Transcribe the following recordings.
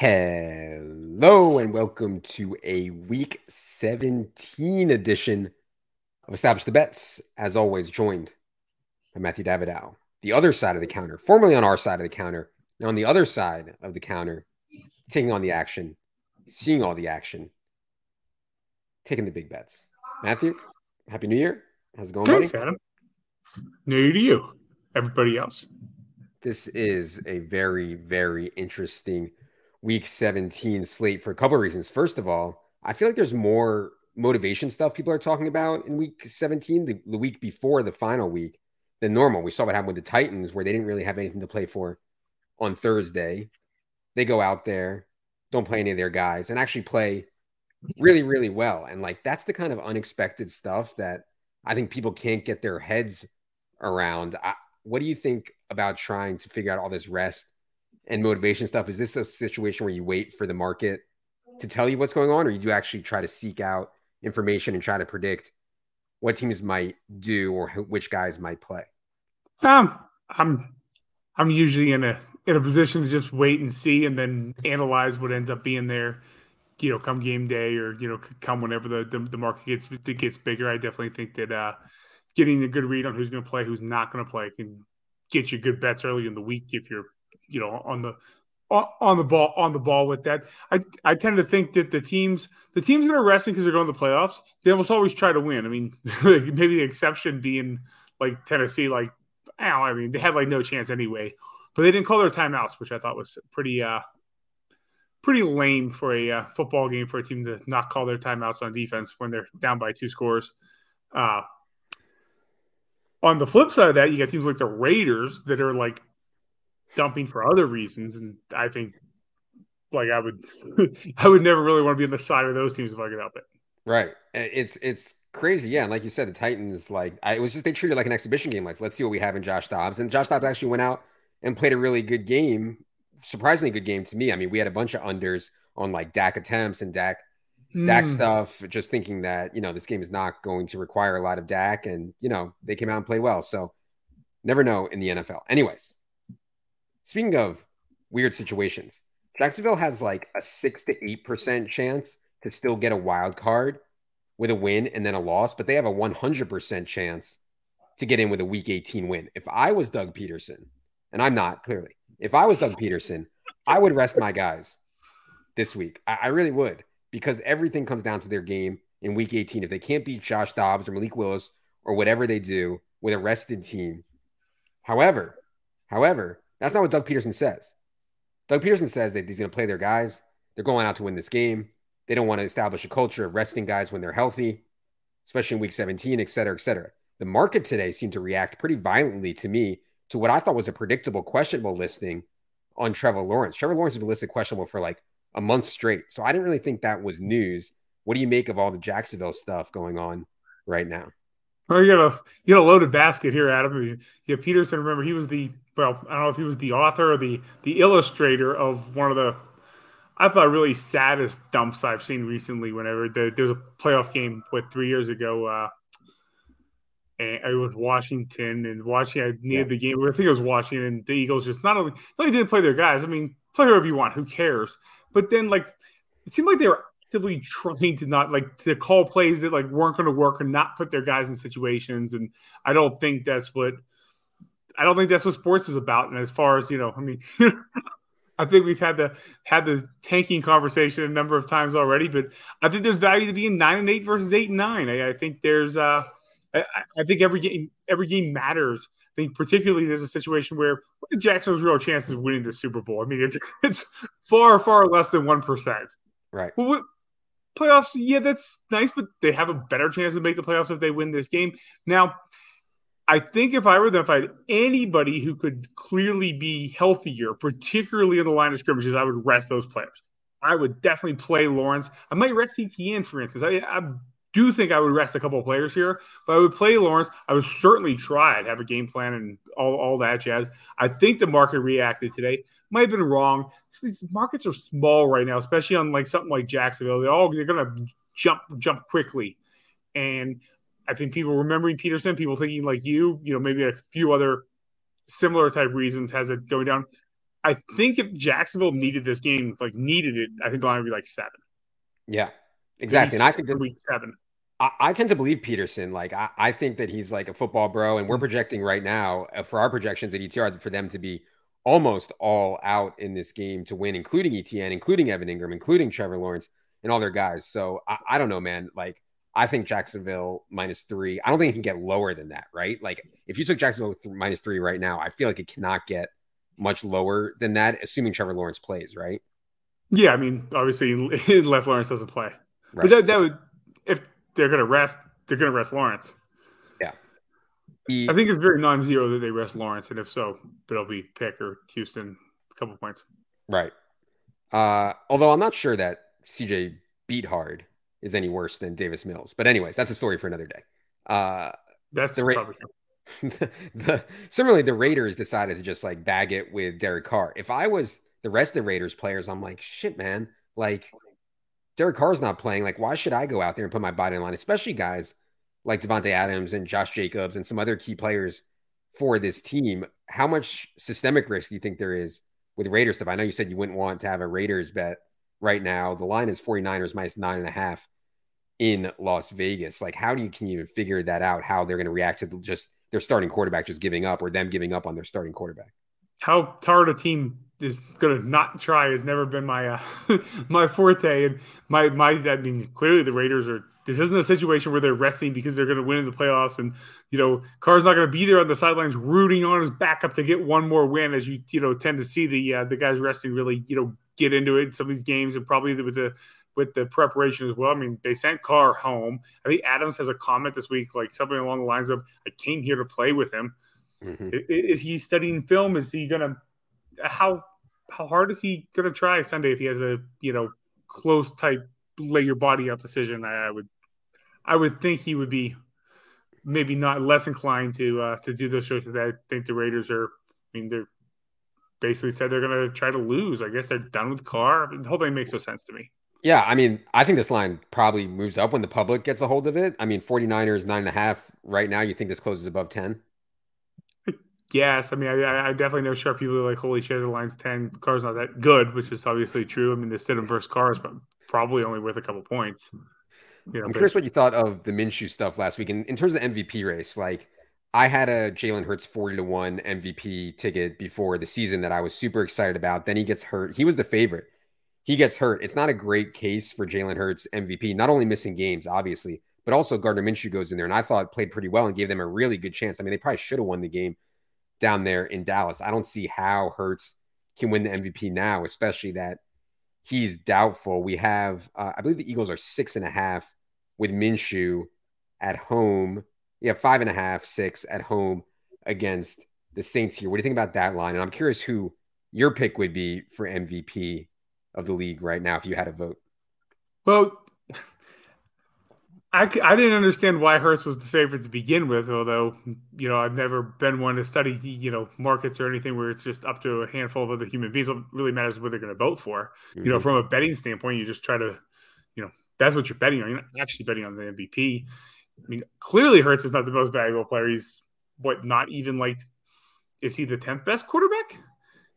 Hello and welcome to a week 17 edition of Establish the Bets. As always, joined by Matthew Davidow, the other side of the counter, formerly on our side of the counter, now on the other side of the counter, taking on the action, seeing all the action, taking the big bets. Matthew, Happy New Year. How's it going, Thanks, buddy? Adam. New Year to you, everybody else. This is a very, very interesting week 17 slate for a couple of reasons. First of all, I feel like there's more motivation stuff people are talking about in week 17, the, the week before the final week, than normal. We saw what happened with the Titans, where they didn't really have anything to play for on Thursday. They go out there, don't play any of their guys, and actually play really, really well. And like that's the kind of unexpected stuff that I think people can't get their heads around. I, what do you think about trying to figure out all this rest and motivation stuff? Is this a situation where you wait for the market to tell you what's going on, or you do actually try to seek out information and try to predict what teams might do or which guys might play? Um, I'm I'm usually in a in a position to just wait and see, and then analyze what ends up being there. You know, come game day, or you know, come whenever the the, the market gets gets bigger. I definitely think that uh, getting a good read on who's going to play, who's not going to play, can get you good bets early in the week if you're you know on the on the ball on the ball with that. I I tend to think that the teams the teams that are resting because they're going to the playoffs, they almost always try to win. I mean, maybe the exception being like Tennessee, like ow, I mean, they had like no chance anyway. But they didn't call their timeouts, which I thought was pretty uh pretty lame for a uh, football game for a team to not call their timeouts on defense when they're down by two scores. Uh on the flip side of that, you got teams like the Raiders that are like dumping for other reasons, and I think like I would I would never really want to be on the side of those teams if I could help it. Right. It's it's crazy. Yeah. And like you said, the Titans, like I it was just they treated it like an exhibition game. Like, let's see what we have in Josh Dobbs. And Josh Dobbs actually went out and played a really good game. Surprisingly good game to me. I mean, we had a bunch of unders on like Dak attempts and Dak Dak Mm. stuff, just thinking that, you know, this game is not going to require a lot of Dak. And, you know, they came out and played well. So never know in the NFL. Anyways, speaking of weird situations, Jacksonville has like a six to eight percent chance to still get a wild card with a win and then a loss, but they have a 100% chance to get in with a week 18 win. If I was Doug Pederson, and I'm not clearly, if I was Doug Pederson, I would rest my guys this week. I, I really would because everything comes down to their game in week 18. If they can't beat Josh Dobbs or Malik Willis or whatever they do with a rested team. However, however, that's not what Doug Pederson says. Doug Pederson says that he's going to play their guys. They're going out to win this game. They don't want to establish a culture of resting guys when they're healthy, especially in week 17, et cetera, et cetera. The market today seemed to react pretty violently to me to what I thought was a predictable, questionable listing on Trevor Lawrence. Trevor Lawrence has been listed questionable for like a month straight. So I didn't really think that was news. What do you make of all the Jacksonville stuff going on right now? Well, you got a you got a loaded basket here, Adam. You, you have Pederson. Remember, he was the well, I don't know if he was the author or the the illustrator of one of the I thought really saddest dumps I've seen recently. Whenever the, there was a playoff game, what three years ago, uh, and it was Washington and Washington. I needed Yeah. the game. I think it was Washington. The Eagles just not only not only didn't play their guys. I mean, play whoever you want. Who cares? But then like it seemed like they were actively trying to not like to call plays that like weren't going to work and not put their guys in situations. And I don't think that's what I don't think that's what sports is about. And as far as you know, I mean, I think we've had the had the tanking conversation a number of times already. But I think there's value to being nine and eight versus eight and nine. I, I think there's uh, I, I think every game every game matters. I think particularly there's a situation where Jacksonville's real chances of winning the Super Bowl? I mean, it's, it's far far less than one percent. Right. Well, playoffs, yeah, that's nice, but they have a better chance to make the playoffs if they win this game. Now, I think if I were them, if I had anybody who could clearly be healthier, particularly in the line of scrimmages, I would rest those players. I would definitely play Lawrence. I might rest CTN, for instance. I, I do think I would rest a couple of players here, but I would play Lawrence. I would certainly try and have a game plan and all, all that jazz. I think the market reacted today. Might have been wrong. These markets are small right now, especially on like something like Jacksonville. They all they're gonna jump jump quickly, and I think people remembering Pederson, people thinking like you, you know, maybe a few other similar type reasons has it going down. I think if Jacksonville needed this game, like needed it, I think the line would be like seven. Yeah, exactly. And I think that week seven. I, I, tend to believe Pederson. Like I, I, think that he's like a football bro, and we're projecting right now uh, for our projections at ETR for them to be almost all out in this game to win, including ETN, including Evan Engram, including Trevor Lawrence, and all their guys. So I, I don't know, man. Like I think Jacksonville minus three. I don't think it can get lower than that, right? Like if you took Jacksonville th- minus three right now, I feel like it cannot get much lower than that, assuming Trevor Lawrence plays, right? Yeah, I mean, obviously, unless Lawrence doesn't play, right. but that, that would if they're going to rest, they're going to rest Lawrence. He, I think it's very non-zero that they rest Lawrence, and if so, it'll be Pick or Houston, a couple points. Right. Uh, although I'm not sure that CJ Beathard is any worse than Davis Mills. But anyways, that's a story for another day. Uh, that's the Ra- the, similarly, the Raiders decided to just like bag it with Derek Carr. If I was the rest of the Raiders players, I'm like, shit, man. Like Derek Carr's not playing. Like, why should I go out there and put my body in line? Especially guys like Davante Adams and Josh Jacobs and some other key players for this team. How much systemic risk do you think there is with Raiders stuff? I know you said you wouldn't want to have a Raiders bet right now. The line is 49ers minus nine and a half in Las Vegas. Like, how do you can you even figure that out? How they're going to react to just their starting quarterback just giving up, or them giving up on their starting quarterback? How hard a team is going to not try has never been my uh, my forte, and my my I mean clearly the Raiders are. This isn't a situation where they're resting because they're going to win in the playoffs, and you know Carr's not going to be there on the sidelines rooting on his backup to get one more win, as you you know tend to see the uh, the guys resting really you know get into it in some of these games, and probably with the with the preparation as well. I mean, they sent Carr home. I think Adams has a comment this week, like something along the lines of, "I came here to play with him." Mm-hmm. Is, he studying film? Is he gonna how how hard is he gonna try Sunday if he has a you know close type lay your body up decision? I, I would I would think he would be maybe not less inclined to uh, to do those shows. I think the Raiders are. I mean, they're basically said they're going to try to lose. I guess they're done with Carr. The whole thing makes no sense to me. Yeah, I mean, I think this line probably moves up when the public gets a hold of it. I mean, 49ers, nine and a half right now. You think this closes above 10? Yes. I mean, I, I definitely know sharp people are like, holy shit, the line's 10. The Carr's not that good, which is obviously true. I mean, the Stidham versus cars, but probably only worth a couple points. Know, I'm but, curious what you thought of the Minshew stuff last week. And in terms of the MVP race, like, I had a Jalen Hurts 40 to 1 MVP ticket before the season that I was super excited about. Then he gets hurt. He was the favorite he gets hurt. It's not a great case for Jalen Hurts MVP, not only missing games, obviously, but also Gardner Minshew goes in there and I thought played pretty well and gave them a really good chance. I mean, they probably should have won the game down there in Dallas. I don't see how Hurts can win the MVP now, especially that he's doubtful. We have, uh, I believe the Eagles are six and a half with Minshew at home. Yeah, five and a half, six at home against the Saints here. What do you think about that line? And I'm curious who your pick would be for MVP of the league right now if you had a vote? Well, I, I didn't understand why Hurts was the favorite to begin with, although, you know, I've never been one to study, you know, markets or anything where it's just up to a handful of other human beings. It really matters what they're going to vote for. Mm-hmm. You know, mm-hmm. from a betting standpoint, you just try to, you know, that's what you're betting on. You're not actually betting on the MVP. I mean, clearly Hurts is not the most valuable player. He's what, not even like, is he the 10th best quarterback?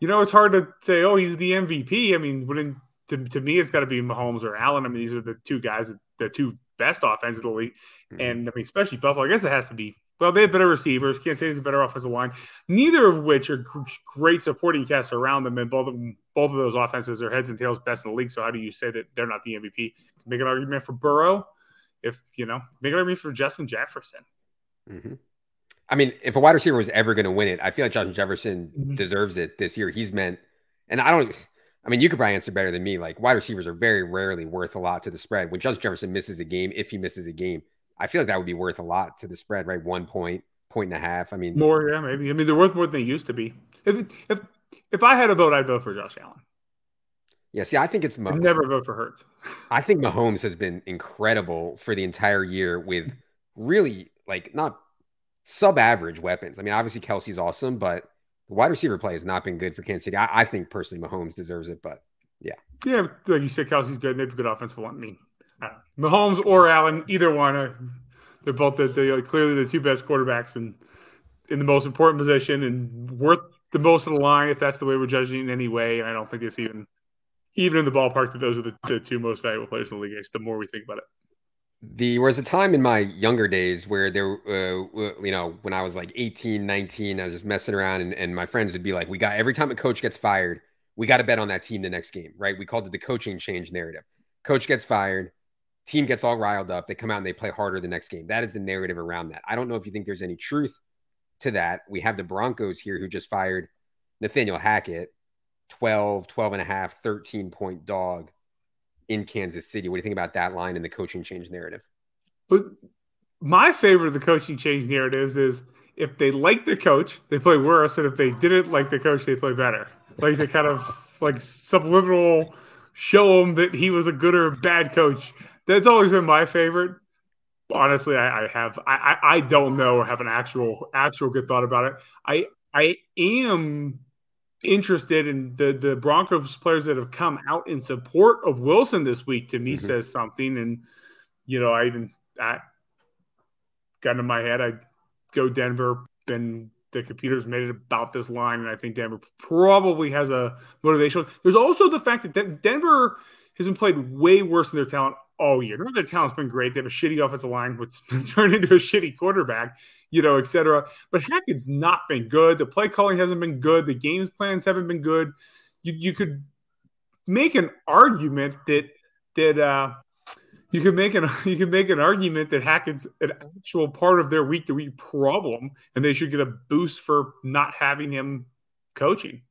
you know, it's hard to say, oh, he's the MVP. I mean, wouldn't to, to me, it's got to be Mahomes or Allen. I mean, these are the two guys, the two best offenses in the league. Mm-hmm. And I mean, especially Buffalo, I guess it has to be. Well, they have better receivers. Can't say it's a better offensive line. Neither of which are great supporting casts around them, and both of them, both of those offenses are heads and tails best in the league. So how do you say that they're not the MVP? Make an argument for Burrow, if you know, make an argument for Justin Jefferson. Mm-hmm. I mean, if a wide receiver was ever going to win it, I feel like Justin Jefferson mm-hmm. deserves it this year. He's meant, and I don't. I mean, you could probably answer better than me. Like wide receivers are very rarely worth a lot to the spread. When Justin Jefferson misses a game, if he misses a game, I feel like that would be worth a lot to the spread, right? One point, point and a half. I mean, more, yeah, maybe. I mean, they're worth more than they used to be. If if if I had a vote, I'd vote for Josh Allen. Yeah, see, I think it's Mah- never vote for Hurts. I think Mahomes has been incredible for the entire year with really like not sub-average weapons. I mean, obviously Kelce's awesome, but the wide receiver play has not been good for Kansas City. I, I think personally Mahomes deserves it, but yeah, yeah, like you said, Kelce's good. They have a good offensive line. I mean, uh, Mahomes or Allen, either one, uh, they're both the, they're clearly the two best quarterbacks and in, in the most important position and worth the most of the line if that's the way we're judging in any way. And I don't think it's even even in the ballpark that those are the, the two most valuable players in the league. The more we think about it. The was a time in my younger days where there, uh, you know, when I was like 18, 19, I was just messing around, and, and my friends would be like, "We got every time a coach gets fired, we got to bet on that team the next game, right?" We called it the coaching change narrative. Coach gets fired, team gets all riled up, they come out and they play harder the next game. That is the narrative around that. I don't know if you think there's any truth to that. We have the Broncos here who just fired Nathaniel Hackett, 12, 12 and a half, 13 point dog in Kansas City. What do you think about that line in the coaching change narrative? But my favorite of the coaching change narratives is if they like the coach, they play worse, and if they didn't like the coach, they play better. Like they kind of like subliminal show him that he was a good or bad coach. That's always been my favorite. Honestly, I, I have I, I don't know or have an actual actual good thought about it. I I am interested in the the Broncos players that have come out in support of Wilson this week. To me, mm-hmm. says something, and you know, I even I got in my head. I go Denver, and the computers made it about this line, and I think Denver probably has a motivational. There's also the fact that Denver has been played way worse than their talent all year. Their talent's been great. They have a shitty offensive line, which turned into a shitty quarterback, you know, et cetera. But Hackett's not been good. The play calling hasn't been good. The games plans haven't been good. You, you could make an argument that that uh, you could make an you could make an argument that Hackett's an actual part of their week to week problem, and they should get a boost for not having him coaching.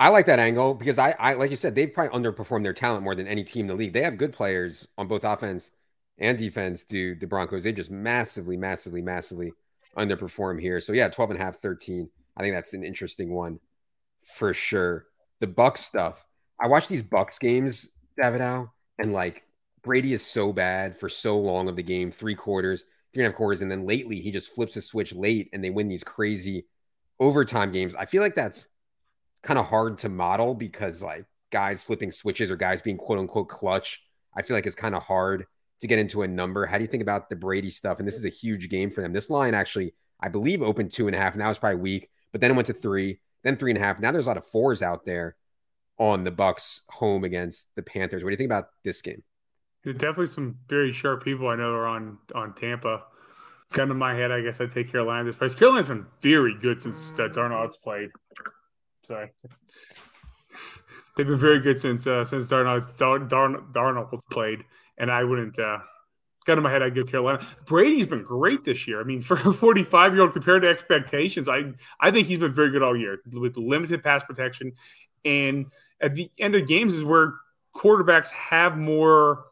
I like that angle because I, I like you said, they've probably underperformed their talent more than any team in the league. They have good players on both offense and defense. Do the Broncos? They just massively, massively, massively underperform here. So yeah, 12 and a half, 13. I think that's an interesting one for sure. The Bucks stuff. I watch these Bucks games, Davidow, and like Brady is so bad for so long of the game, three quarters, three and a half quarters, and then lately he just flips a switch late and they win these crazy overtime games. I feel like that's kind of hard to model because like guys flipping switches or guys being quote unquote clutch, I feel like it's kind of hard to get into a number. How do you think about the Brady stuff? And this is a huge game for them. This line actually, I believe, opened two and a half. Now it's probably weak, but then it went to three, then three and a half. Now there's a lot of fours out there on the Bucks home against the Panthers. What do you think about this game? There's definitely some very sharp people I know are on on Tampa. Gun to my head, I guess I take Carolina this price. Carolina's been very good since uh, Darnold's played. Sorry. They've been very good since uh, since Darnold, Darn, Darnold played, and I wouldn't. Uh, got in my head, I'd Carolina. Brady's been great this year. I mean, for a 45 year old compared to expectations, I I think he's been very good all year with limited pass protection. And at the end of games is where quarterbacks have more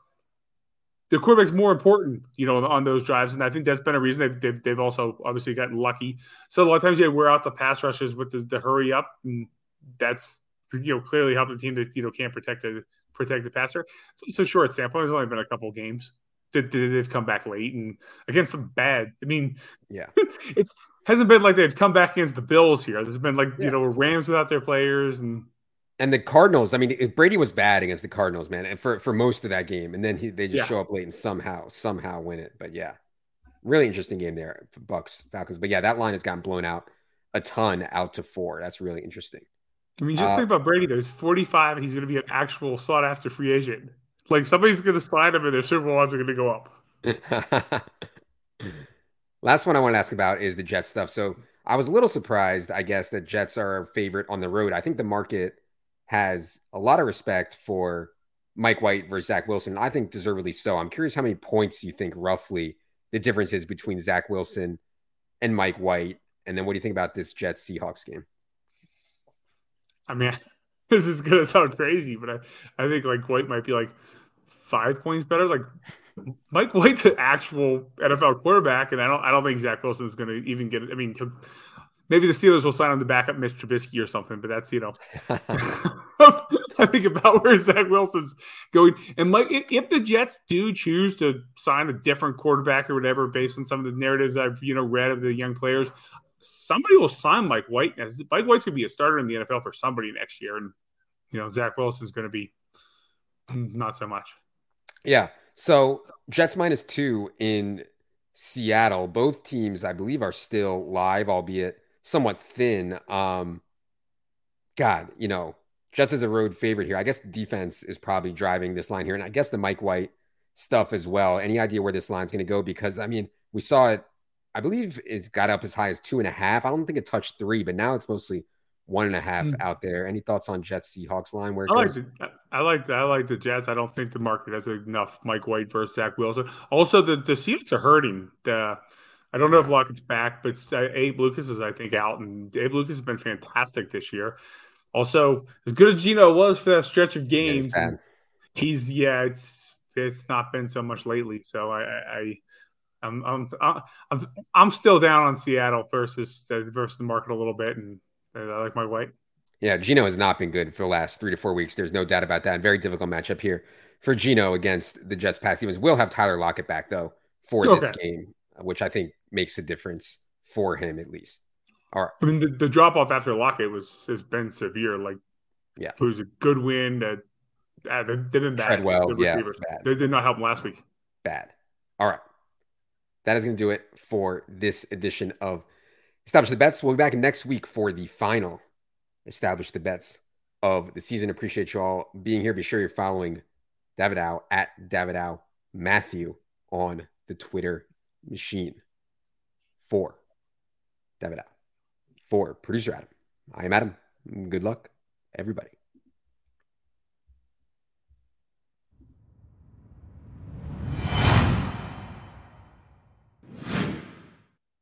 the quarterback's more important, you know, on those drives, and I think that's been a reason they've they've, they've also obviously gotten lucky. So a lot of times, yeah, wear out the pass rushes with the, the hurry up, and that's you know clearly helped the team that you know can't protect the protect the passer. So, so short sample. There's only been a couple games that they've come back late and against some bad. I mean, yeah, it's hasn't been like they've come back against the Bills here. There's been like yeah. you know Rams without their players and and the Cardinals, I mean, Brady was bad against the Cardinals, man, and for for most of that game, and then he, they just yeah. show up late and somehow somehow win it. But yeah, really interesting game there, Bucks Falcons. But yeah, that line has gotten blown out a ton out to four. That's really interesting. I mean, just uh, think about Brady. There's 45, and he's going to be an actual sought after free agent. Like somebody's going to slide him, and their Super Bowl odds are going to go up. Last one I want to ask about is the Jets stuff. So I was a little surprised, I guess, that Jets are a favorite on the road. I think the market has a lot of respect for Mike White versus Zach Wilson. I think deservedly so. I'm curious how many points you think roughly the difference is between Zach Wilson and Mike White. And then what do you think about this Jets Seahawks game? I mean, this is gonna sound crazy, but I, I think like White might be like five points better. Like Mike White's an actual NFL quarterback, and I don't I don't think Zach Wilson is gonna even get it. I mean, to, maybe the Steelers will sign on the backup Mitch Trubisky or something, but that's you know, I think about where Zach Wilson's going. And Mike, if the Jets do choose to sign a different quarterback or whatever, based on some of the narratives I've you know read of the young players, somebody will sign Mike White. Mike White's gonna be a starter in the NFL for somebody next year, and you know Zach Wilson's gonna be not so much. Yeah. So Jets minus two in Seattle. Both teams, I believe, are still live, albeit somewhat thin. Um, God, you know, Jets is a road favorite here. I guess defense is probably driving this line here, and I guess the Mike White stuff as well. Any idea where this line's going to go? Because I mean, we saw it. I believe it got up as high as two and a half. I don't think it touched three, but now it's mostly one and a half mm. out there. Any thoughts on Jets Seahawks line? Where I like the, I like the, I like the Jets. I don't think the market has enough Mike White versus Zach Wilson. Also, the the Seahawks are hurting. The I don't know if Lockett's back, but uh, Abe Lucas is I think out, and Abe Lucas has been fantastic this year. Also, as good as Gino was for that stretch of games, he's yeah, it's it's not been so much lately. So I, I I'm I'm I'm I'm still down on Seattle versus uh, versus the market a little bit, and I like Mike White. Yeah, Gino has not been good for the last three to four weeks. There's no doubt about that. Very difficult matchup here for Gino against the Jets pass demons. Will have Tyler Lockett back though for this game, which I think makes a difference for him at least. All right. I mean, the, the drop off after Lockett was has been severe. Like, yeah, it was a good win. That uh, they didn't bad. Treadwell, yeah, bad. they did not help him last week. Bad. All right, that is going to do it for this edition of Establish the Bets. We'll be back next week for the final Establish the Bets of the season. Appreciate you all being here. Be sure you're following Davidow at Davidow Matthew on the Twitter machine. For David for producer Adam. I am Adam. Good luck, everybody.